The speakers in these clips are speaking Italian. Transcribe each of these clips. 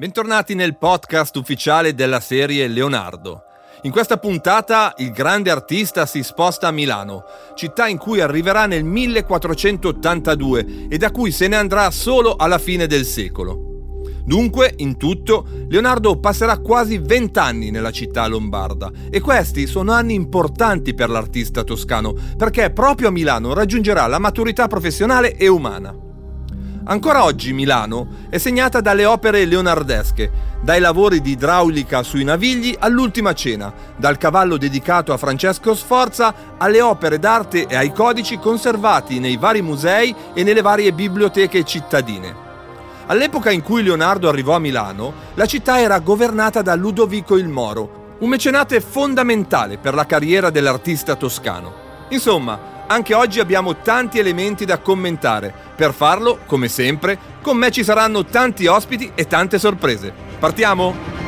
Bentornati nel podcast ufficiale della serie Leonardo. In questa puntata il grande artista si sposta a Milano, città in cui arriverà nel 1482 e da cui se ne andrà solo alla fine del secolo. Dunque, in tutto, Leonardo passerà quasi vent'anni nella città lombarda e questi sono anni importanti per l'artista toscano perché proprio a Milano raggiungerà la maturità professionale e umana. Ancora oggi Milano è segnata dalle opere leonardesche, dai lavori di idraulica sui navigli all'ultima cena, dal cavallo dedicato a Francesco Sforza alle opere d'arte e ai codici conservati nei vari musei e nelle varie biblioteche cittadine. All'epoca in cui Leonardo arrivò a Milano, la città era governata da Ludovico il Moro, un mecenate fondamentale per la carriera dell'artista toscano. Insomma, anche oggi abbiamo tanti elementi da commentare. Per farlo, come sempre, con me ci saranno tanti ospiti e tante sorprese. Partiamo?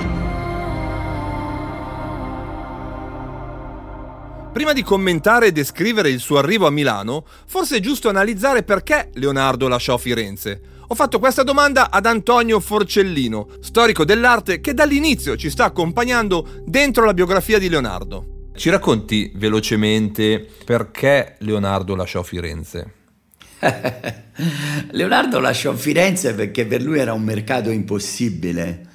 Prima di commentare e descrivere il suo arrivo a Milano, forse è giusto analizzare perché Leonardo lasciò Firenze. Ho fatto questa domanda ad Antonio Forcellino, storico dell'arte che dall'inizio ci sta accompagnando dentro la biografia di Leonardo. Ci racconti velocemente perché Leonardo lasciò Firenze? Leonardo lasciò Firenze perché per lui era un mercato impossibile.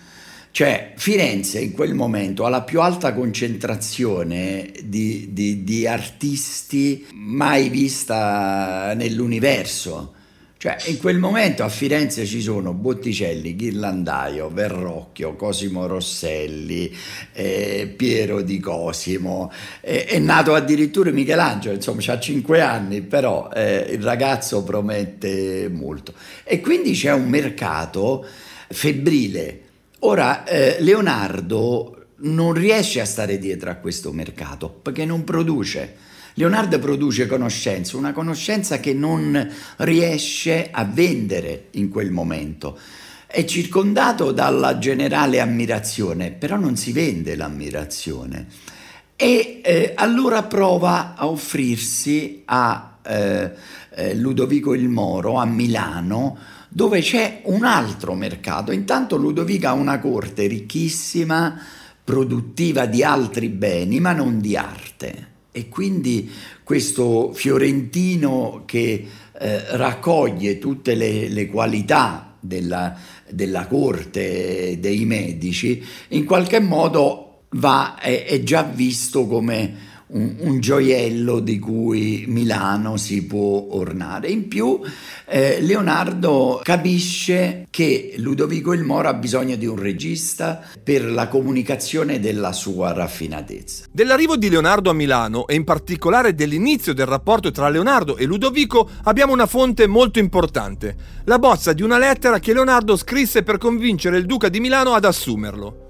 Cioè, Firenze in quel momento ha la più alta concentrazione di, di, di artisti mai vista nell'universo. Cioè, in quel momento a Firenze ci sono Botticelli, Ghirlandaio, Verrocchio, Cosimo Rosselli, eh, Piero di Cosimo, eh, è nato addirittura Michelangelo, insomma, ha cinque anni, però eh, il ragazzo promette molto. E quindi c'è un mercato febbrile. Ora, eh, Leonardo non riesce a stare dietro a questo mercato perché non produce Leonardo produce conoscenza, una conoscenza che non riesce a vendere in quel momento. È circondato dalla generale ammirazione, però non si vende l'ammirazione. E eh, allora prova a offrirsi a eh, eh, Ludovico il Moro a Milano, dove c'è un altro mercato. Intanto Ludovico ha una corte ricchissima, produttiva di altri beni, ma non di arte. E quindi questo fiorentino che eh, raccoglie tutte le, le qualità della, della, corte dei medici, in qualche modo va, è, è già visto come un, un, gioiello di cui Milano si può ornare. In più eh, Leonardo capisce che Ludovico il Moro ha bisogno di un regista per la comunicazione della sua raffinatezza. Dell'arrivo di Leonardo a Milano e in particolare dell'inizio del rapporto tra Leonardo e Ludovico abbiamo una fonte molto importante, la bozza di una lettera che Leonardo scrisse per convincere il duca di Milano ad assumerlo.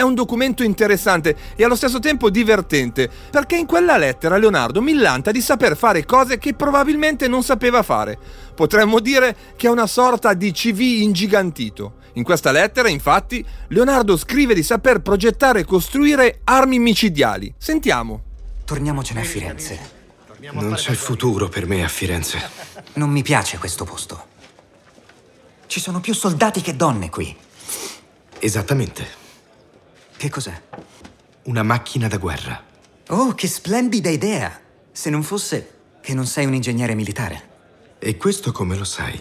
È un documento interessante e allo stesso tempo divertente, perché in quella lettera Leonardo millanta di saper fare cose che probabilmente non sapeva fare. Potremmo dire che è una sorta di CV ingigantito. In questa lettera, infatti, Leonardo scrive di saper progettare e costruire armi micidiali. Sentiamo. Torniamocene a Firenze. Non c'è futuro per me a Firenze. Non mi piace questo posto. Ci sono più soldati che donne qui. Esattamente. Che cos'è? Una macchina da guerra. Oh, che splendida idea! Se non fosse che non sei un ingegnere militare. E questo come lo sai?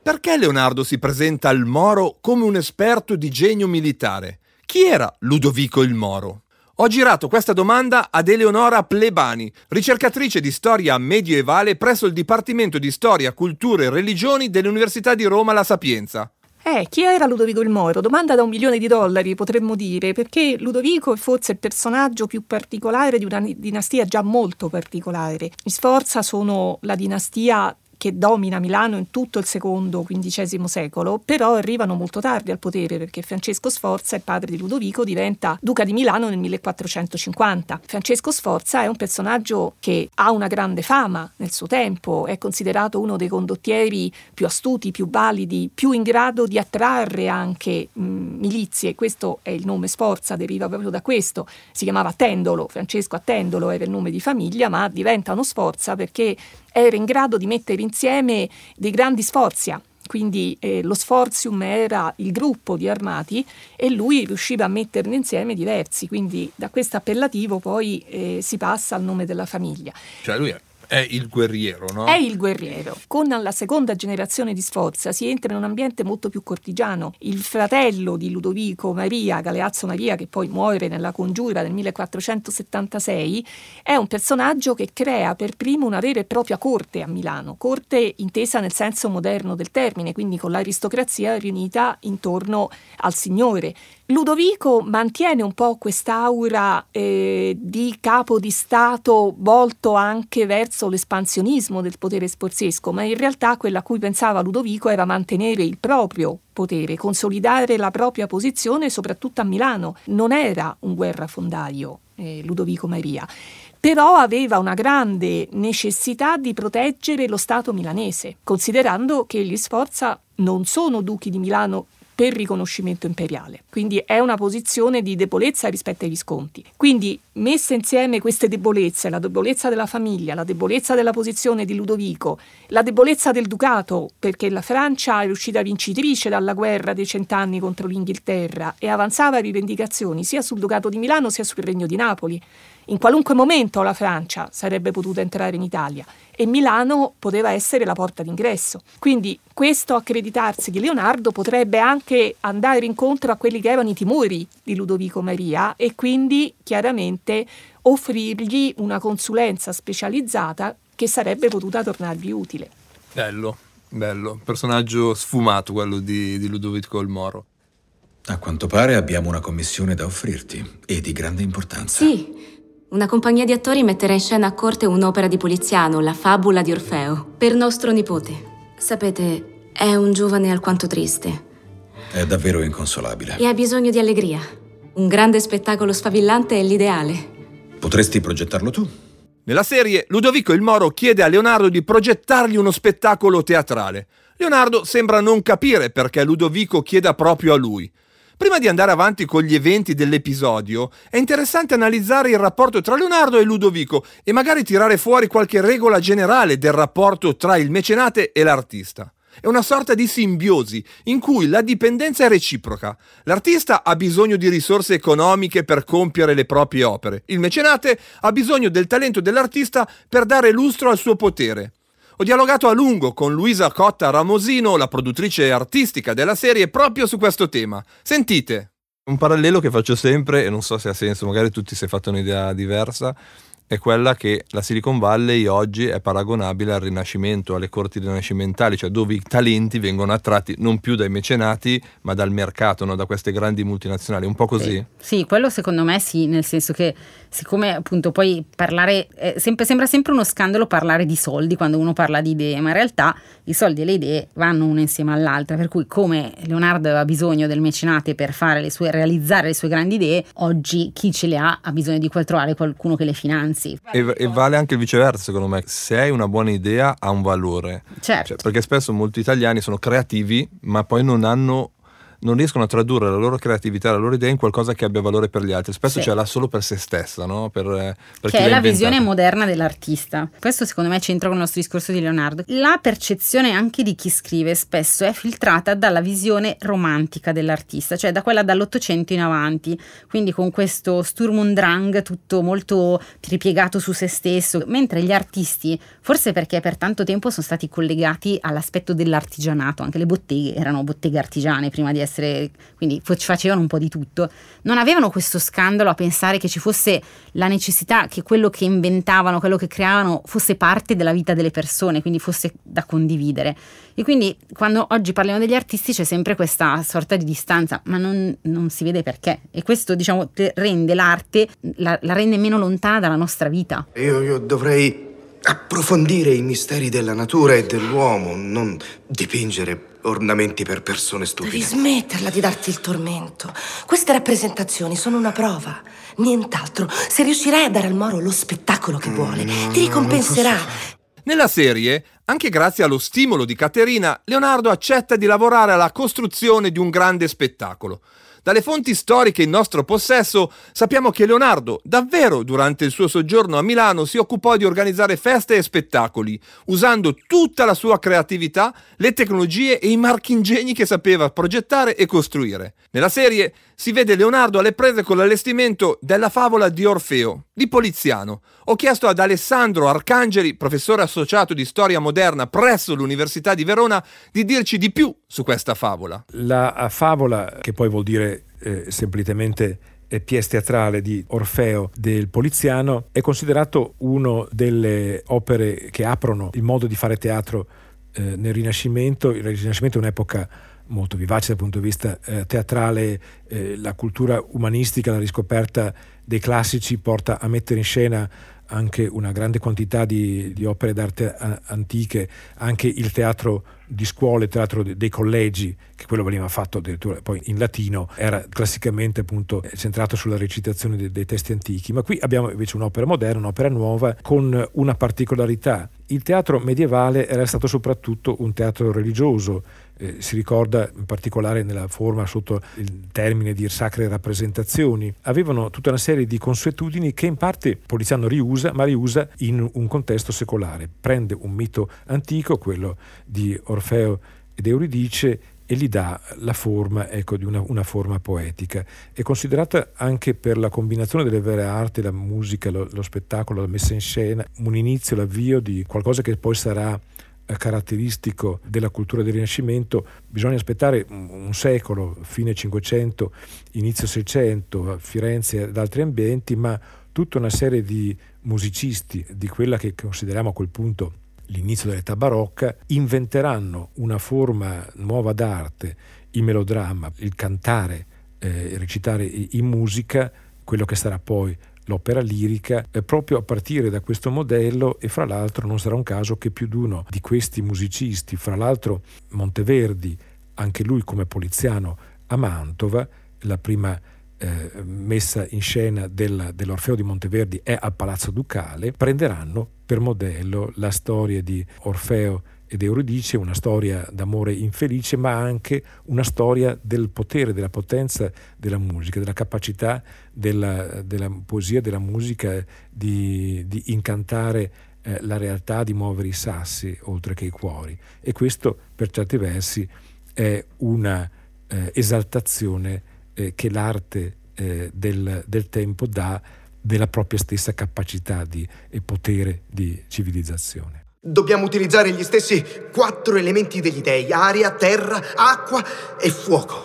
Perché Leonardo si presenta al Moro come un esperto di genio militare? Chi era Ludovico il Moro? Ho girato questa domanda ad Eleonora Plebani, ricercatrice di storia medievale presso il Dipartimento di Storia, Culture e Religioni dell'Università di Roma La Sapienza. Eh, chi era Ludovico il Moro? Domanda da un milione di dollari, potremmo dire, perché Ludovico è forse il personaggio più particolare di una dinastia già molto particolare. I Sforza sono la dinastia che domina Milano in tutto il secondo XV secolo, però arrivano molto tardi al potere perché Francesco Sforza, il padre di Ludovico, diventa duca di Milano nel 1450. Francesco Sforza è un personaggio che ha una grande fama nel suo tempo, è considerato uno dei condottieri più astuti, più validi, più in grado di attrarre anche mh, milizie. Questo è il nome Sforza, deriva proprio da questo. Si chiamava Attendolo, Francesco Attendolo era il nome di famiglia, ma diventa uno Sforza perché era in grado di mettere insieme dei grandi sforzi quindi eh, lo Sforzium era il gruppo di armati e lui riusciva a metterne insieme diversi, quindi da questo appellativo poi eh, si passa al nome della famiglia. Cioè lui è il guerriero, no? È il guerriero. Con la seconda generazione di Sforza si entra in un ambiente molto più cortigiano. Il fratello di Ludovico Maria, Galeazzo Maria, che poi muore nella congiura del 1476, è un personaggio che crea per primo una vera e propria corte a Milano, corte intesa nel senso moderno del termine, quindi con l'aristocrazia riunita intorno al signore. Ludovico mantiene un po' quest'aura eh, di capo di Stato volto anche verso l'espansionismo del potere sforzesco, ma in realtà quello a cui pensava Ludovico era mantenere il proprio potere, consolidare la propria posizione soprattutto a Milano. Non era un guerrafondaio eh, Ludovico Maria però aveva una grande necessità di proteggere lo Stato milanese, considerando che gli Sforza non sono duchi di Milano per riconoscimento imperiale. Quindi è una posizione di debolezza rispetto ai Visconti. Quindi messe insieme queste debolezze, la debolezza della famiglia, la debolezza della posizione di Ludovico, la debolezza del ducato, perché la Francia è uscita vincitrice dalla guerra dei cent'anni contro l'Inghilterra e avanzava rivendicazioni sia sul ducato di Milano sia sul regno di Napoli. In qualunque momento la Francia sarebbe potuta entrare in Italia e Milano poteva essere la porta d'ingresso. Quindi questo accreditarsi di Leonardo potrebbe anche andare incontro a quelli che erano i timori di Ludovico Maria e quindi chiaramente offrirgli una consulenza specializzata che sarebbe potuta tornargli utile. Bello, bello, personaggio sfumato quello di, di Ludovico il Moro. A quanto pare abbiamo una commissione da offrirti e di grande importanza. Sì, una compagnia di attori metterà in scena a corte un'opera di Poliziano, La fabula di Orfeo, per nostro nipote. Sapete, è un giovane alquanto triste. È davvero inconsolabile. E ha bisogno di allegria. Un grande spettacolo sfavillante è l'ideale. Potresti progettarlo tu? Nella serie, Ludovico il Moro chiede a Leonardo di progettargli uno spettacolo teatrale. Leonardo sembra non capire perché Ludovico chieda proprio a lui. Prima di andare avanti con gli eventi dell'episodio, è interessante analizzare il rapporto tra Leonardo e Ludovico e magari tirare fuori qualche regola generale del rapporto tra il mecenate e l'artista. È una sorta di simbiosi in cui la dipendenza è reciproca. L'artista ha bisogno di risorse economiche per compiere le proprie opere. Il mecenate ha bisogno del talento dell'artista per dare lustro al suo potere. Ho dialogato a lungo con Luisa Cotta Ramosino, la produttrice artistica della serie, proprio su questo tema. Sentite. Un parallelo che faccio sempre, e non so se ha senso, magari tutti si è fatto un'idea diversa, è quella che la Silicon Valley oggi è paragonabile al Rinascimento, alle corti rinascimentali, cioè dove i talenti vengono attratti non più dai mecenati, ma dal mercato, no? da queste grandi multinazionali. Un po' così? Sì, quello secondo me sì, nel senso che siccome appunto poi parlare, eh, sempre, sembra sempre uno scandalo parlare di soldi quando uno parla di idee, ma in realtà i soldi e le idee vanno una insieme all'altra, per cui come Leonardo aveva bisogno del mecenate per le sue, realizzare le sue grandi idee, oggi chi ce le ha ha bisogno di trovare qualcuno che le finanzi anzi. E, e, vale anche il viceversa, secondo me. Se hai una buona idea, ha un valore. Certo. Cioè, perché spesso molti italiani sono creativi, ma poi non hanno non riescono a tradurre la loro creatività, la loro idea in qualcosa che abbia valore per gli altri. Spesso sì. ce l'ha solo per se stessa, no? per, per che è la visione moderna dell'artista. Questo secondo me c'entra con il nostro discorso di Leonardo. La percezione anche di chi scrive spesso è filtrata dalla visione romantica dell'artista, cioè da quella dall'Ottocento in avanti, quindi con questo Sturm und Drang tutto molto ripiegato su se stesso, mentre gli artisti, forse perché per tanto tempo sono stati collegati all'aspetto dell'artigianato, anche le botteghe erano botteghe artigiane prima di essere essere, quindi facevano un po' di tutto, non avevano questo scandalo a pensare che ci fosse la necessità che quello che inventavano, quello che creavano fosse parte della vita delle persone, quindi fosse da condividere. E quindi quando oggi parliamo degli artisti c'è sempre questa sorta di distanza, ma non, non si vede perché. E questo diciamo rende l'arte, la, la rende meno lontana dalla nostra vita. Io, io dovrei approfondire i misteri della natura e dell'uomo, non dipingere ornamenti per persone stupide. Devi smetterla di darti il tormento. Queste rappresentazioni sono una prova, nient'altro. Se riuscirai a dare al Moro lo spettacolo che vuole, no, ti ricompenserà. Nella serie, anche grazie allo stimolo di Caterina, Leonardo accetta di lavorare alla costruzione di un grande spettacolo. Dalle fonti storiche in nostro possesso sappiamo che Leonardo, davvero durante il suo soggiorno a Milano, si occupò di organizzare feste e spettacoli, usando tutta la sua creatività, le tecnologie e i marchingegni che sapeva progettare e costruire. Nella serie si vede Leonardo alle prese con l'allestimento della favola di Orfeo, di Poliziano. Ho chiesto ad Alessandro Arcangeli, professore associato di storia moderna presso l'Università di Verona, di dirci di più su questa favola. La favola, che poi vuol dire eh, semplicemente eh, pièce teatrale di Orfeo del Poliziano, è considerato una delle opere che aprono il modo di fare teatro eh, nel Rinascimento. Il Rinascimento è un'epoca molto vivace dal punto di vista eh, teatrale, eh, la cultura umanistica, la riscoperta dei classici porta a mettere in scena anche una grande quantità di, di opere d'arte a, antiche, anche il teatro di scuole, teatro dei collegi, che quello veniva fatto addirittura poi in latino, era classicamente appunto centrato sulla recitazione dei, dei testi antichi, ma qui abbiamo invece un'opera moderna, un'opera nuova, con una particolarità. Il teatro medievale era stato soprattutto un teatro religioso, eh, si ricorda in particolare nella forma sotto il termine di sacre rappresentazioni, avevano tutta una serie di consuetudini che in parte Poliziano riusa, ma riusa in un contesto secolare. Prende un mito antico, quello di Orfeo ed Euridice, e gli dà la forma ecco, di una, una, forma poetica. È considerata anche per la combinazione delle vere arti, la musica, lo, lo spettacolo, la messa in scena, un inizio, l'avvio di qualcosa che poi sarà caratteristico della cultura del Rinascimento, bisogna aspettare un secolo, fine 500, inizio 600, a Firenze ed altri ambienti, ma tutta una serie di musicisti di quella che consideriamo a quel punto l'inizio dell'età barocca, inventeranno una forma nuova d'arte, il melodramma, il cantare, eh, recitare in musica, quello che sarà poi l'opera lirica è proprio a partire da questo modello e fra l'altro non sarà un caso che più di uno di questi musicisti, fra l'altro Monteverdi, anche lui come poliziano a Mantova, la prima eh, messa in scena del, dell'Orfeo di Monteverdi è al Palazzo Ducale, prenderanno per modello la storia di Orfeo ed Euridice, una storia d'amore infelice, ma anche una storia del potere, della potenza della musica, della capacità della, della poesia, della musica di, di incantare eh, la realtà, di muovere i sassi oltre che i cuori. E questo, per certi versi, è una eh, esaltazione eh, che l'arte eh, del, del tempo dà della propria stessa capacità di, e potere di civilizzazione. Dobbiamo utilizzare gli stessi quattro elementi degli dei, aria, terra, acqua e fuoco.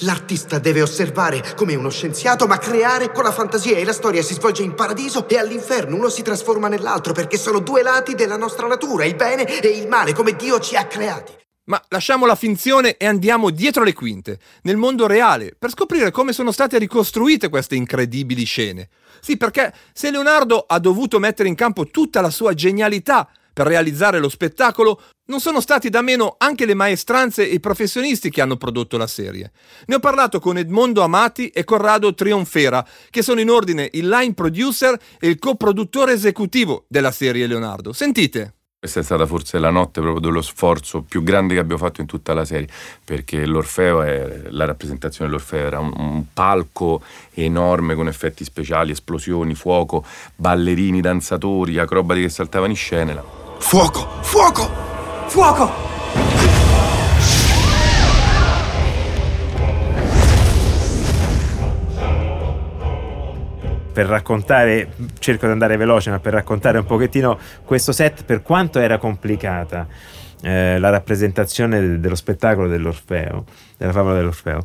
L'artista deve osservare come uno scienziato, ma creare con la fantasia e la storia si svolge in paradiso e all'inferno. Uno si trasforma nell'altro perché sono due lati della nostra natura, il bene e il male, come Dio ci ha creati. Ma lasciamo la finzione e andiamo dietro le quinte, nel mondo reale, per scoprire come sono state ricostruite queste incredibili scene. Sì, perché se Leonardo ha dovuto mettere in campo tutta la sua genialità per realizzare lo spettacolo, non sono stati da meno anche le maestranze e i professionisti che hanno prodotto la serie. Ne ho parlato con Edmondo Amati e Corrado Trionfera, che sono in ordine il line producer e il coproduttore esecutivo della serie Leonardo. Sentite. Questa è stata forse la notte proprio dello sforzo più grande che abbiamo fatto in tutta la serie, perché l'Orfeo, è, la rappresentazione dell'Orfeo era un, un, palco enorme con effetti speciali, esplosioni, fuoco, ballerini, danzatori, acrobati che saltavano in scena. Fuoco! Fuoco! Fuoco! Per raccontare, cerco di andare veloce, ma per raccontare un pochettino questo set, per quanto era complicata eh, la rappresentazione dello spettacolo dell'Orfeo, della favola dell'Orfeo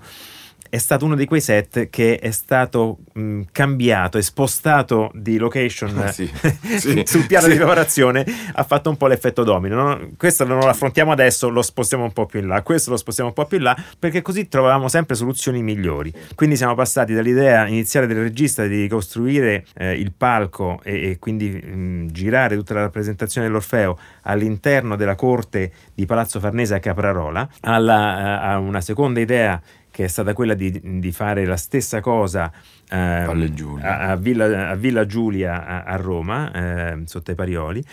è stato uno di quei set che è stato mh, cambiato e spostato di location ah, sì, sì, sul piano sì. di preparazione ha fatto un po' l'effetto domino no? questo non lo affrontiamo adesso lo spostiamo un po' più in là questo lo spostiamo un po' più in là perché così trovavamo sempre soluzioni migliori quindi siamo passati dall'idea iniziale del regista di ricostruire eh, il palco e, e quindi mh, girare tutta la rappresentazione dell'Orfeo all'interno della corte di Palazzo Farnese a Caprarola alla, a una seconda idea che è stata quella di, di fare la stessa cosa eh, a, a, Villa, a, Villa, Giulia a, a Roma, eh, sotto i Parioli,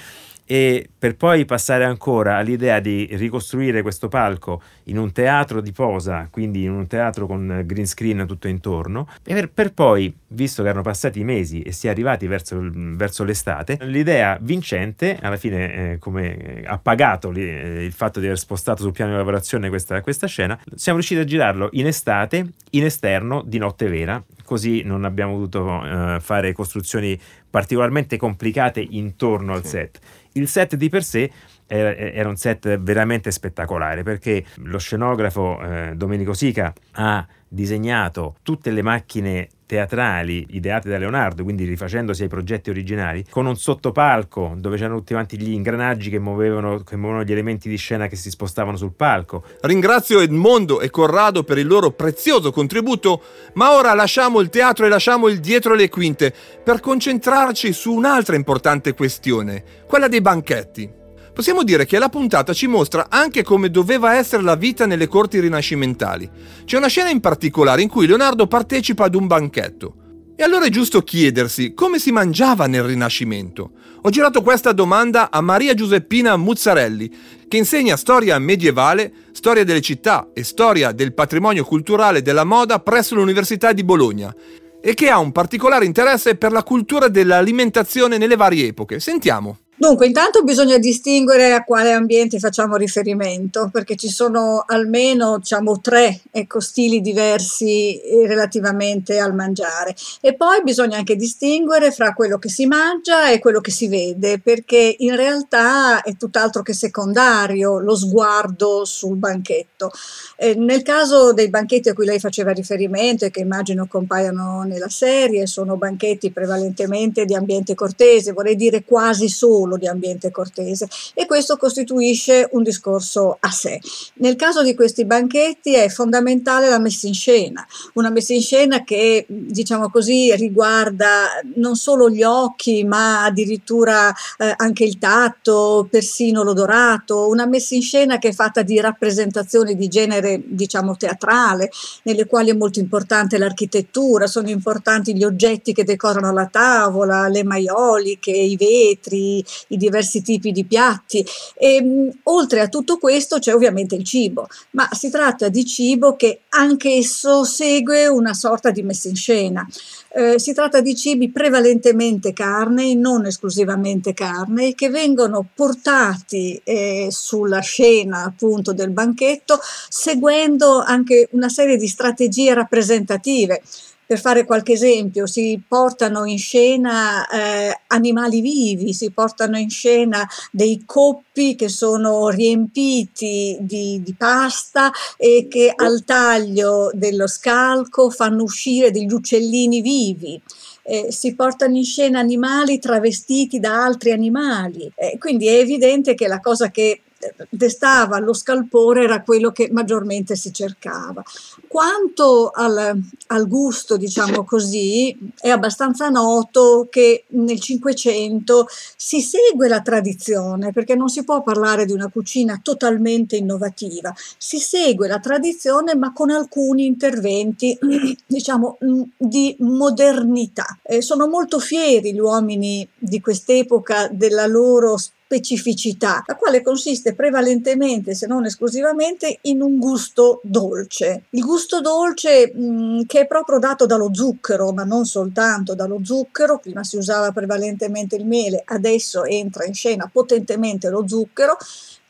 e per poi passare ancora all'idea di ricostruire questo palco in un teatro di posa, quindi in un teatro con green screen tutto intorno, per, per poi, visto che erano passati i mesi e si è arrivati verso, verso l'estate, l'idea vincente, alla fine eh, come ha pagato eh, il fatto di aver spostato sul piano di lavorazione questa, questa scena, siamo riusciti a girarlo in estate, in esterno, di notte vera, così non abbiamo dovuto eh, fare costruzioni particolarmente complicate intorno al set. Il set di per sé era, un set veramente spettacolare perché lo scenografo eh, Domenico Sica ha disegnato tutte le macchine teatrali ideate da Leonardo, quindi rifacendosi ai progetti originali, con un sottopalco dove c'erano tutti quanti gli ingranaggi che muovevano, che muovevano gli elementi di scena che si spostavano sul palco. Ringrazio Edmondo e Corrado per il loro prezioso contributo, ma ora lasciamo il teatro e lasciamo il dietro le quinte per concentrarci su un'altra importante questione, quella dei banchetti. Possiamo dire che la puntata ci mostra anche come doveva essere la vita nelle corti rinascimentali. C'è una scena in particolare in cui Leonardo partecipa ad un banchetto. E allora è giusto chiedersi come si mangiava nel Rinascimento. Ho girato questa domanda a Maria Giuseppina Muzzarelli, che insegna storia medievale, storia delle città e storia del patrimonio culturale della moda presso l'Università di Bologna e che ha un particolare interesse per la cultura dell'alimentazione nelle varie epoche. Sentiamo. Dunque, intanto bisogna distinguere a quale ambiente facciamo riferimento, perché ci sono almeno diciamo, tre ecco, stili diversi eh, relativamente al mangiare. E poi bisogna anche distinguere fra quello che si mangia e quello che si vede, perché in realtà è tutt'altro che secondario lo sguardo sul banchetto. Eh, nel caso dei banchetti a cui lei faceva riferimento e che immagino compaiano nella serie, sono banchetti prevalentemente di ambiente cortese, vorrei dire quasi solo solo di ambiente cortese e questo costituisce un discorso a sé. Nel caso di questi banchetti è fondamentale la messa in scena, una messa in scena che diciamo così riguarda non solo gli occhi ma addirittura eh, anche il tatto, persino l'odorato, una messa in scena che è fatta di rappresentazioni di genere diciamo teatrale, nelle quali è molto importante l'architettura, sono importanti gli oggetti che decorano la tavola, le maioliche, i vetri, i diversi tipi di piatti. E, mh, oltre a tutto questo c'è ovviamente il cibo, ma si tratta di cibo che anch'esso segue una sorta di messa in scena. Eh, si tratta di cibi prevalentemente carne, non esclusivamente carne, che vengono portati eh, sulla scena appunto del banchetto seguendo anche una serie di strategie rappresentative. Per fare qualche esempio, si portano in scena eh, animali vivi, si portano in scena dei coppi che sono riempiti di, di pasta e che al taglio dello scalco fanno uscire degli uccellini vivi. Eh, si portano in scena animali travestiti da altri animali. Eh, quindi è evidente che la cosa che destava lo scalpore era quello che maggiormente si cercava. Quanto al, al, gusto, diciamo così, è abbastanza noto che nel Cinquecento si segue la tradizione, perché non si può parlare di una cucina totalmente innovativa, si segue la tradizione ma con alcuni interventi, diciamo, di modernità. Eh, sono molto fieri gli uomini di quest'epoca della loro specificità, la quale consiste prevalentemente, se non esclusivamente, in un gusto dolce. Il gusto dolce mh, mm, che è proprio dato dallo zucchero, ma non soltanto dallo zucchero, prima si usava prevalentemente il miele, adesso entra in scena potentemente lo zucchero,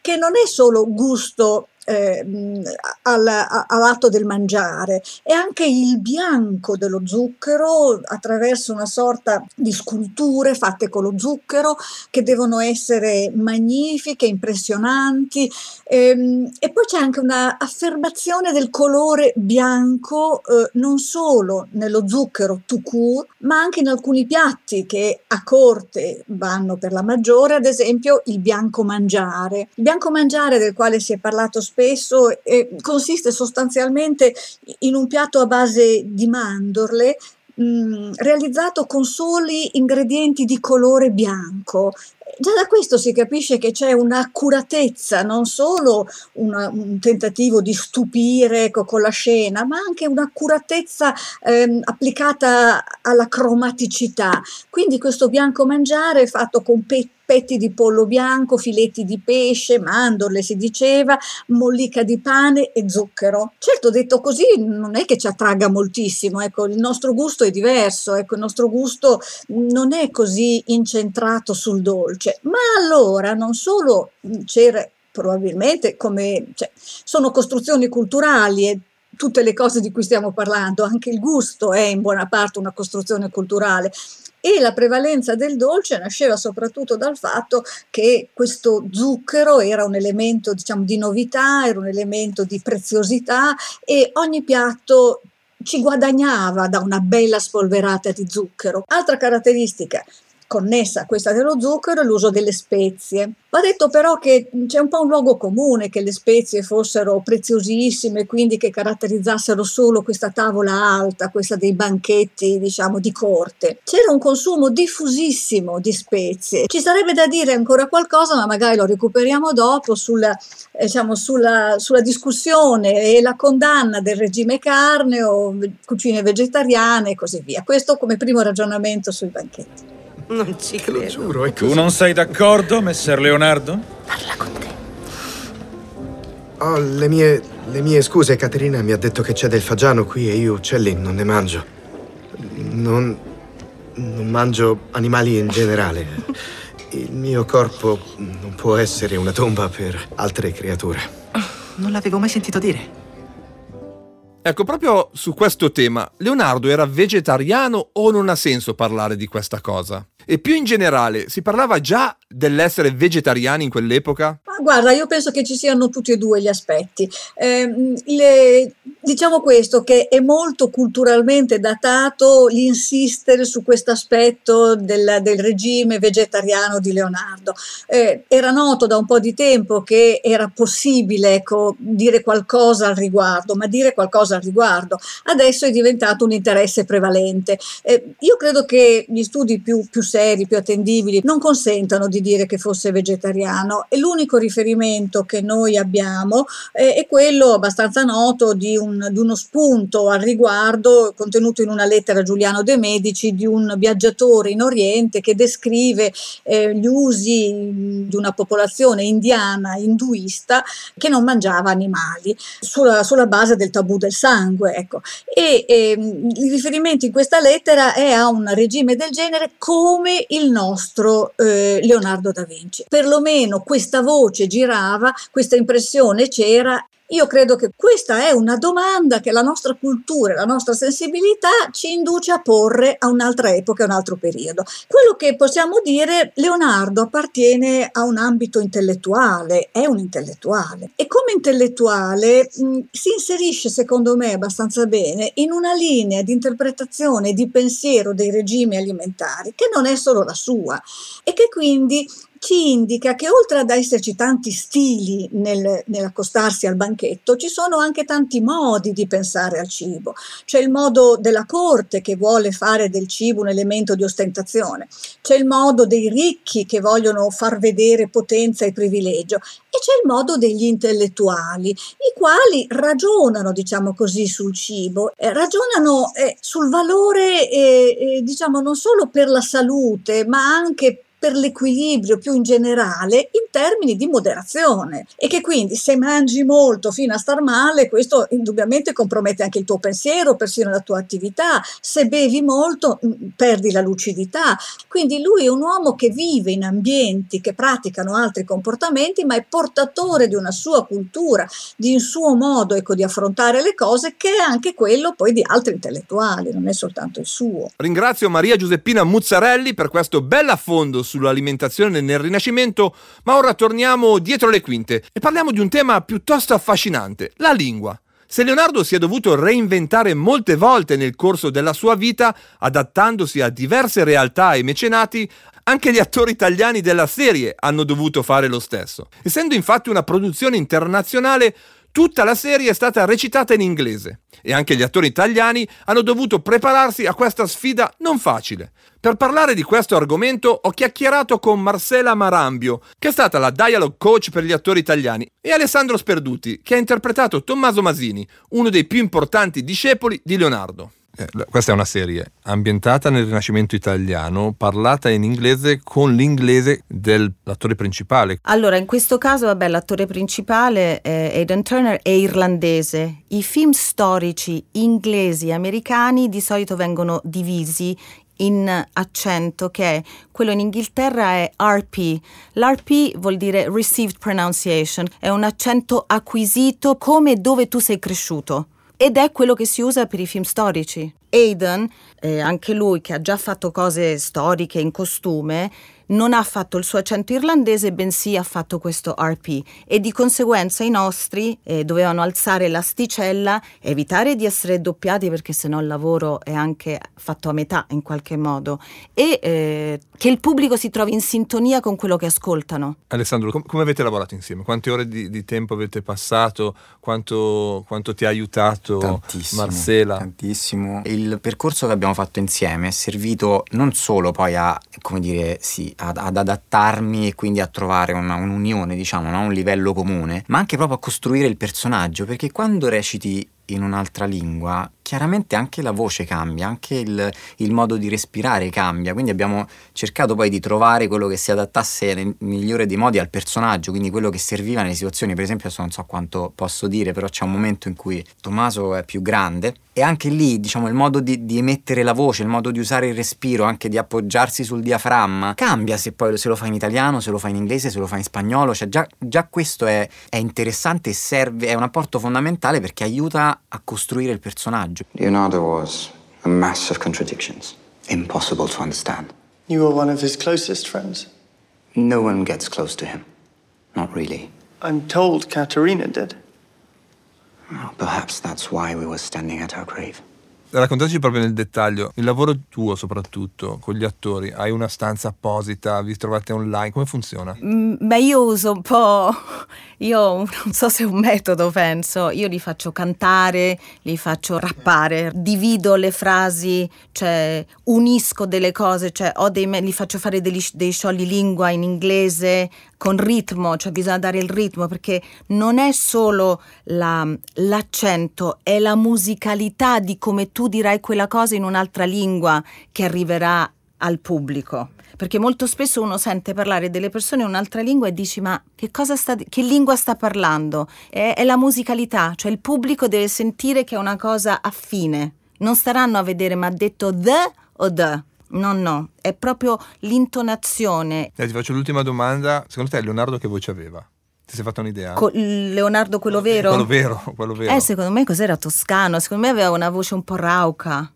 che non è solo gusto eh, all'atto del mangiare e anche il bianco dello zucchero attraverso una sorta di sculture fatte con lo zucchero che devono essere magnifiche, impressionanti ehm, e poi c'è anche un'affermazione del colore bianco eh, non solo nello zucchero tout court ma anche in alcuni piatti che a corte vanno per la maggiore, ad esempio il bianco mangiare. Il bianco mangiare del quale si è parlato spesso spesso eh, consiste sostanzialmente in un piatto a base di mandorle mh, mm, realizzato con soli ingredienti di colore bianco. Già da questo si capisce che c'è un'accuratezza, non solo una, un tentativo di stupire ecco, con la scena, ma anche un'accuratezza ehm, applicata alla cromaticità. Quindi questo bianco mangiare fatto con petto petti di pollo bianco, filetti di pesce, mandorle si diceva, mollica di pane e zucchero. Certo, detto così non è che ci attragga moltissimo, ecco, il nostro gusto è diverso, ecco, il nostro gusto non è così incentrato sul dolce, ma allora non solo c'era probabilmente come cioè, sono costruzioni culturali e tutte le cose di cui stiamo parlando, anche il gusto è in buona parte una costruzione culturale e la prevalenza del dolce nasceva soprattutto dal fatto che questo zucchero era un elemento diciamo di novità, era un elemento di preziosità e ogni piatto ci guadagnava da una bella spolverata di zucchero. Altra caratteristica connessa a questa dello zucchero è l'uso delle spezie. Va detto però che c'è un po' un luogo comune che le spezie fossero preziosissime, quindi che caratterizzassero solo questa tavola alta, questa dei banchetti, diciamo, di corte. C'era un consumo diffusissimo di spezie. Ci sarebbe da dire ancora qualcosa, ma magari lo recuperiamo dopo, sulla, eh, diciamo, sulla, sulla discussione e la condanna del regime carne o cucine vegetariane e così via. Questo come primo ragionamento sui banchetti. Non ci credo. Lo giuro, è Tu non sei d'accordo, messer Leonardo? Parla con te. Oh, le mie, le mie scuse, Caterina mi ha detto che c'è del fagiano qui e io uccelli non ne mangio. Non, non mangio animali in generale. Il mio corpo non può essere una tomba per altre creature. Non l'avevo mai sentito dire. Ecco, proprio su questo tema, Leonardo era vegetariano o non ha senso parlare di questa cosa? E più in generale, si parlava già dell'essere vegetariani in quell'epoca? Guarda, io penso che ci siano tutti e due gli aspetti. Eh, le, diciamo questo, che è molto culturalmente datato l'insistere su questo aspetto del, del, regime vegetariano di Leonardo. Eh, era noto da un po' di tempo che era possibile ecco, dire qualcosa al riguardo, ma dire qualcosa al riguardo adesso è diventato un interesse prevalente. Eh, io credo che gli studi più, più seri, più attendibili, non consentano di dire che fosse vegetariano e l'unico riferimento che noi abbiamo eh, è quello abbastanza noto di, un, di, uno spunto al riguardo contenuto in una lettera a Giuliano de Medici di un viaggiatore in Oriente che descrive eh, gli usi di una popolazione indiana induista che non mangiava animali sulla, sulla base del tabù del sangue. Ecco. E ehm, il riferimento in questa lettera è a un regime del genere come il nostro eh, Leonardo da Vinci. Perlomeno questa voce girava, questa impressione c'era io credo che questa è una domanda che la nostra cultura, la nostra sensibilità ci induce a porre a un'altra epoca, a un altro periodo. Quello che possiamo dire, Leonardo appartiene a un ambito intellettuale, è un intellettuale e come intellettuale mh, si inserisce secondo me abbastanza bene in una linea di interpretazione, di pensiero dei regimi alimentari che non è solo la sua e che quindi ci indica che oltre ad esserci tanti stili nel, nell'accostarsi al banchetto, ci sono anche tanti modi di pensare al cibo. C'è il modo della corte che vuole fare del cibo un elemento di ostentazione, c'è il modo dei ricchi che vogliono far vedere potenza e privilegio. E c'è il modo degli intellettuali, i quali ragionano, diciamo così, sul cibo, eh, ragionano eh, sul valore, eh, eh diciamo, non solo per la salute, ma anche per per l'equilibrio più in generale in termini di moderazione e che quindi se mangi molto fino a star male questo indubbiamente compromette anche il tuo pensiero, persino la tua attività, se bevi molto mm, perdi la lucidità, quindi lui è un uomo che vive in ambienti che praticano altri comportamenti ma è portatore di una sua cultura, di un suo modo ecco, di affrontare le cose che è anche quello poi di altri intellettuali, non è soltanto il suo. Ringrazio Maria Giuseppina Muzzarelli per questo bel affondo sull'alimentazione nel Rinascimento, ma ora torniamo dietro le quinte e parliamo di un tema piuttosto affascinante, la lingua. Se Leonardo si è dovuto reinventare molte volte nel corso della sua vita, adattandosi a diverse realtà e mecenati, anche gli attori italiani della serie hanno dovuto fare lo stesso. Essendo infatti una produzione internazionale, Tutta la serie è stata recitata in inglese e anche gli attori italiani hanno dovuto prepararsi a questa sfida non facile. Per parlare di questo argomento ho chiacchierato con Marcela Marambio, che è stata la dialogue coach per gli attori italiani, e Alessandro Sperduti, che ha interpretato Tommaso Masini, uno dei più importanti discepoli di Leonardo. Eh, questa è una serie ambientata nel Rinascimento italiano, parlata in inglese con l'inglese dell'attore principale. Allora, in questo caso, vabbè, l'attore principale, eh, Aidan Turner, è irlandese. I film storici inglesi e americani di solito vengono divisi in accento che è quello in Inghilterra è RP. L'RP vuol dire received pronunciation, è un accento acquisito come dove tu sei cresciuto ed è quello che si usa per i film storici. Aidan, eh, anche lui che ha già fatto cose storiche in costume, non ha fatto il suo accento irlandese, bensì ha fatto questo RP e di conseguenza i nostri eh, dovevano alzare l'asticella, evitare di essere doppiati perché sennò il lavoro è anche fatto a metà in qualche modo e eh, che il pubblico si trovi in sintonia con quello che ascoltano. Alessandro, com- come avete lavorato insieme? Quante ore di, di tempo avete passato? Quanto, quanto, ti ha aiutato tantissimo, Marcela? Tantissimo. Il percorso che abbiamo fatto insieme è servito non solo poi a, come dire, sì, ad, ad adattarmi e quindi a trovare una, un'unione, diciamo, no? un livello comune, ma anche proprio a costruire il personaggio, perché quando reciti in un'altra lingua, chiaramente anche la voce cambia, anche il, il, modo di respirare cambia, quindi abbiamo cercato poi di trovare quello che si adattasse nel migliore dei modi al personaggio, quindi quello che serviva nelle situazioni, per esempio adesso non so quanto posso dire, però c'è un momento in cui Tommaso è più grande e anche lì diciamo il modo di, di emettere la voce, il modo di usare il respiro, anche di appoggiarsi sul diaframma, cambia se poi se lo fa in italiano, se lo fa in inglese, se lo fa in spagnolo, cioè già, già questo è, è interessante e serve, è un apporto fondamentale perché aiuta a costruire il personaggio. Leonardo was a mass of contradictions, impossible to understand. You were one of his closest friends? No one gets close to him. Not really. I'm told Katerina did. Well, perhaps that's why we were standing at her grave. Raccontaci proprio nel dettaglio, il lavoro tuo soprattutto con gli attori, hai una stanza apposita, vi trovate online, come funziona? Mm, beh, io uso un po', io non so se è un metodo, penso, io li faccio cantare, li faccio rappare, divido le frasi, cioè unisco delle cose, cioè dei, li faccio fare degli, dei sciogli lingua in inglese con ritmo, cioè bisogna dare il ritmo perché non è solo la, l'accento, è la musicalità di come tu dirai quella cosa in un'altra lingua che arriverà al pubblico. Perché molto spesso uno sente parlare delle persone in un'altra lingua e dici ma che, sta, che lingua sta parlando? È, è la musicalità, cioè il pubblico deve sentire che è una cosa affine. Non staranno a vedere ma ha detto the o the. No, no, è proprio l'intonazione. Eh, ti faccio l'ultima domanda. Secondo te Leonardo che voce aveva? Ti sei fatta un'idea? Co- Leonardo quello vero? Quello vero, quello vero. Eh, secondo me cos'era toscano? Secondo me aveva una voce un po' rauca.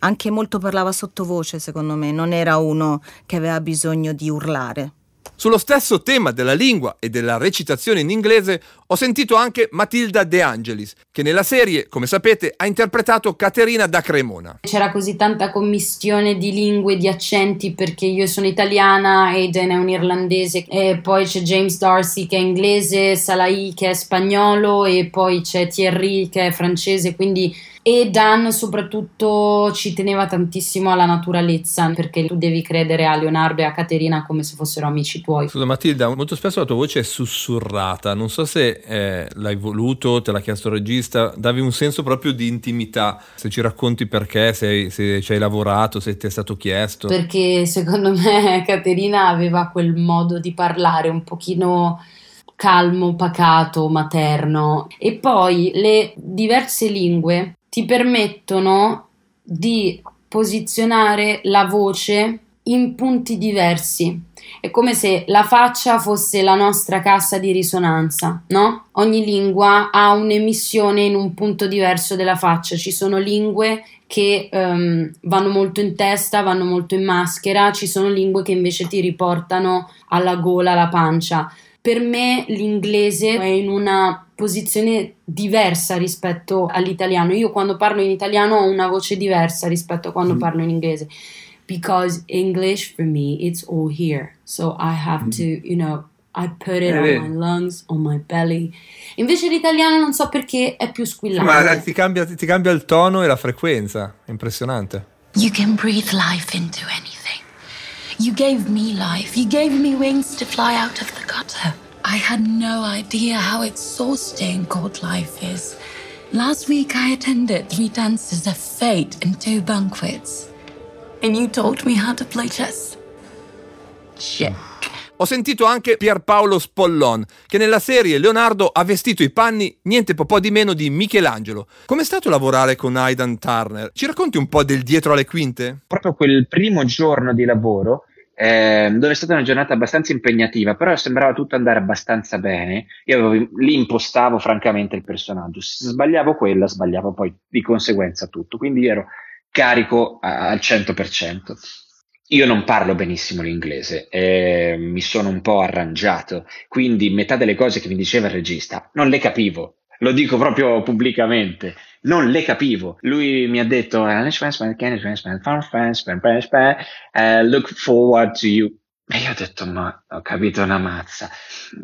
Anche molto parlava sottovoce, secondo me. Non era uno che aveva bisogno di urlare. Sullo stesso tema della lingua e della recitazione in inglese ho sentito anche Matilda De Angelis, che nella serie, come sapete, ha interpretato Caterina da Cremona. C'era così tanta commistione di lingue e di accenti perché io sono italiana, Aiden è un irlandese, e poi c'è James Darcy che è inglese, Salai che è spagnolo e poi c'è Thierry che è francese, quindi e Dan soprattutto ci teneva tantissimo alla naturalezza perché tu devi credere a Leonardo e a Caterina come se fossero amici tuoi. Scusa Matilda, molto spesso la tua voce è sussurrata, non so se eh, l'hai voluto, te l'ha chiesto il regista, davi un senso proprio di intimità, se ci racconti perché, se, se ci hai lavorato, se ti è stato chiesto. Perché secondo me Caterina aveva quel modo di parlare un pochino calmo, pacato, materno e poi le diverse lingue ti permettono di posizionare la voce in punti diversi. È come se la faccia fosse la nostra cassa di risonanza, no? Ogni lingua ha un'emissione in un punto diverso della faccia. Ci sono lingue che um, vanno molto in testa, vanno molto in maschera, ci sono lingue che invece ti riportano alla gola, alla pancia. Per me l'inglese è in una posizione diversa rispetto all'italiano. Io quando parlo in italiano ho una voce diversa rispetto a quando mm. parlo in inglese. Because English for me it's all here. So I have mm. to, you know, I put it eh, on my lungs, on my belly. Invece l'italiano non so perché è più squillante. Ma ti cambia, ti cambia il tono e la frequenza, è impressionante. You can breathe life into anything. You gave me life. You gave me wings to fly out of the gutter. I had no idea how exhausting cold life is. Last week I attended three dances of fate and two banquets. And you taught me how to play chess. Check. Ho sentito anche Pierpaolo Spollon, che nella serie Leonardo ha vestito i panni niente po' di meno di Michelangelo. Com'è stato lavorare con Aidan Turner? Ci racconti un po' del dietro alle quinte? Proprio quel primo giorno di lavoro eh, dove è stata una giornata abbastanza impegnativa, però sembrava tutto andare abbastanza bene. Io avevo, lì impostavo francamente il personaggio. Se sbagliavo quella, sbagliavo poi di conseguenza tutto. Quindi ero carico al 100%. Io non parlo benissimo l'inglese, eh, mi sono un po' arrangiato, quindi metà delle cose che mi diceva il regista non le capivo, lo dico proprio pubblicamente, non le capivo. Lui mi ha detto, uh, look forward to you. E io ho detto, ma ho capito una mazza.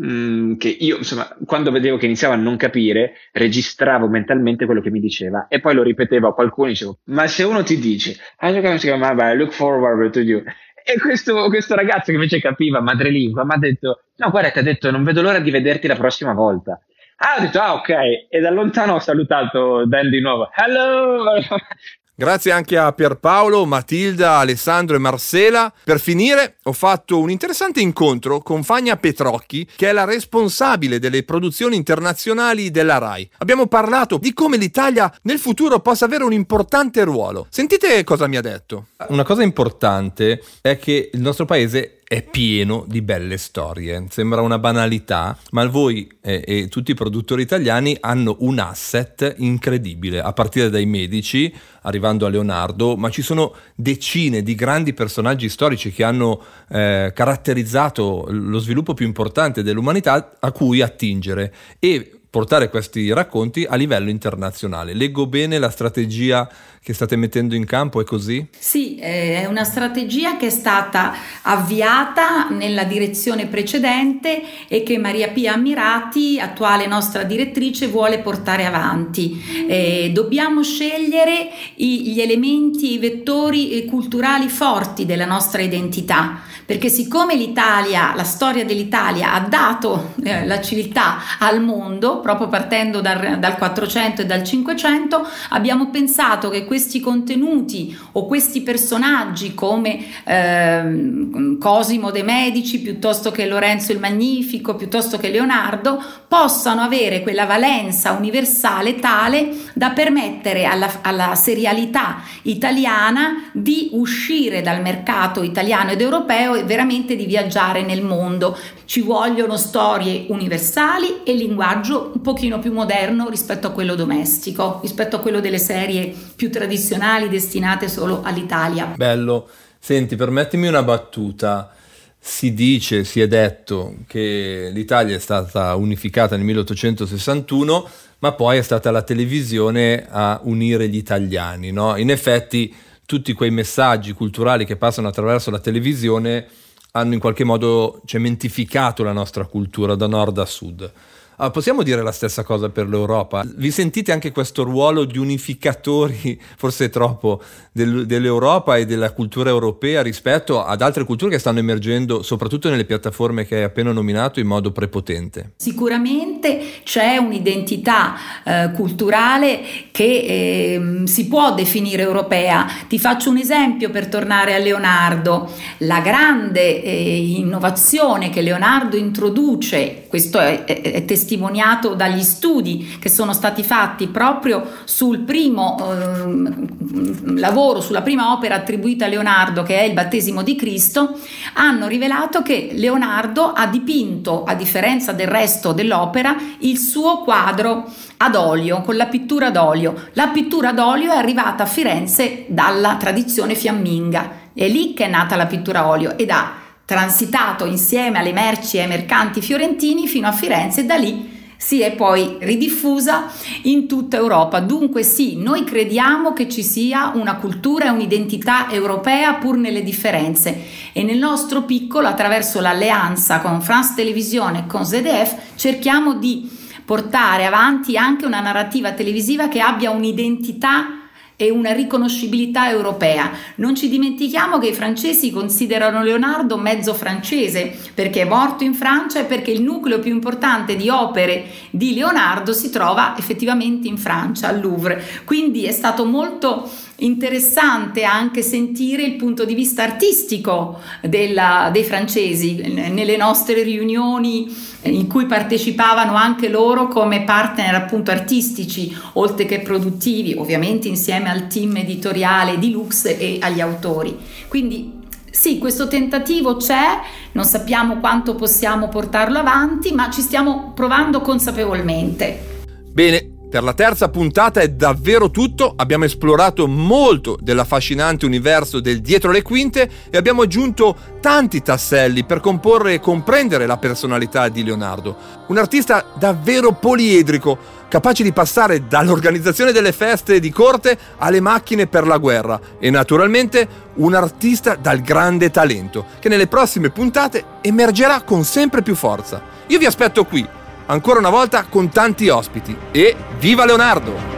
Mm, che io, insomma, quando vedevo che iniziavo a non capire, registravo mentalmente quello che mi diceva e poi lo ripetevo a qualcuno e dicevo, ma se uno ti dice, look forward to you. E questo, questo ragazzo che invece capiva madrelingua mi ha detto, no, guarda, ti ha detto, non vedo l'ora di vederti la prossima volta. Ah, ho detto, ah, ok. E da lontano ho salutato Dan di nuovo. Hello! Grazie anche a Pierpaolo, Matilda, Alessandro e Marcela. Per finire, ho fatto un interessante incontro con Fagna Petrocchi, che è la responsabile delle produzioni internazionali della RAI. Abbiamo parlato di come l'Italia nel futuro possa avere un importante ruolo. Sentite cosa mi ha detto. Una cosa importante è che il nostro paese è pieno di belle storie. Sembra una banalità, ma voi e, e, tutti i produttori italiani hanno un asset incredibile, a partire dai medici, arrivando a Leonardo, ma ci sono decine di grandi personaggi storici che hanno eh, caratterizzato lo sviluppo più importante dell'umanità a cui attingere e portare questi racconti a livello internazionale. Leggo bene la strategia che state mettendo in campo, è così? Sì, è una strategia che è stata avviata nella direzione precedente e che Maria Pia Ammirati, attuale nostra direttrice, vuole portare avanti. Eh, dobbiamo scegliere i, gli elementi, i vettori culturali forti della nostra identità perché siccome l'Italia, la storia dell'Italia ha dato eh, la civiltà al mondo, proprio partendo dal, dal 400 e dal 500, abbiamo pensato che questi contenuti o questi personaggi come eh, Cosimo de' Medici, piuttosto che Lorenzo il Magnifico, piuttosto che Leonardo, possano avere quella valenza universale tale da permettere alla, alla serialità italiana di uscire dal mercato italiano ed europeo veramente di viaggiare nel mondo. Ci vogliono storie universali e linguaggio un pochino più moderno rispetto a quello domestico, rispetto a quello delle serie più tradizionali destinate solo all'Italia. Bello. Senti, permettimi una battuta. Si dice, si è detto che l'Italia è stata unificata nel 1861, ma poi è stata la televisione a unire gli italiani. No? In effetti tutti quei messaggi culturali che passano attraverso la televisione hanno in qualche modo cementificato la nostra cultura da nord a sud. Ah, possiamo dire la stessa cosa per l'Europa? Vi sentite anche questo ruolo di unificatori, forse troppo, del, dell'Europa e della cultura europea rispetto ad altre culture che stanno emergendo, soprattutto nelle piattaforme che hai appena nominato, in modo prepotente? Sicuramente c'è un'identità eh, culturale che eh, si può definire europea. Ti faccio un esempio per tornare a Leonardo. La grande eh, innovazione che Leonardo introduce, questo è, è, è testimoniato testimoniato dagli studi che sono stati fatti proprio sul primo eh, lavoro, sulla prima opera attribuita a Leonardo, che è il battesimo di Cristo, hanno rivelato che Leonardo ha dipinto, a differenza del resto dell'opera, il suo quadro ad olio, con la pittura d'olio. La pittura d'olio è arrivata a Firenze dalla tradizione fiamminga. È lì che è nata la pittura a olio ed ha transitato insieme alle merci e ai mercanti fiorentini fino a Firenze e da lì si è poi ridiffusa in tutta Europa. Dunque sì, noi crediamo che ci sia una cultura e un'identità europea pur nelle differenze e nel nostro piccolo, attraverso l'alleanza con France Televisione e con ZDF, cerchiamo di portare avanti anche una narrativa televisiva che abbia un'identità e una riconoscibilità europea. Non ci dimentichiamo che i francesi considerano Leonardo mezzo francese perché è morto in Francia e perché il nucleo più importante di opere di Leonardo si trova effettivamente in Francia, al Louvre. Quindi è stato molto interessante anche sentire il punto di vista artistico della, dei francesi nelle nostre riunioni in cui partecipavano anche loro come partner appunto artistici oltre che produttivi ovviamente insieme al team editoriale di Lux e agli autori quindi sì, questo tentativo c'è, non sappiamo quanto possiamo portarlo avanti, ma ci stiamo provando consapevolmente. Bene, per la terza puntata è davvero tutto, abbiamo esplorato molto dell'affascinante universo del dietro le quinte e abbiamo aggiunto tanti tasselli per comporre e comprendere la personalità di Leonardo. Un artista davvero poliedrico, capace di passare dall'organizzazione delle feste di corte alle macchine per la guerra e naturalmente un artista dal grande talento che nelle prossime puntate emergerà con sempre più forza. Io vi aspetto qui ancora una volta con tanti ospiti e viva Leonardo!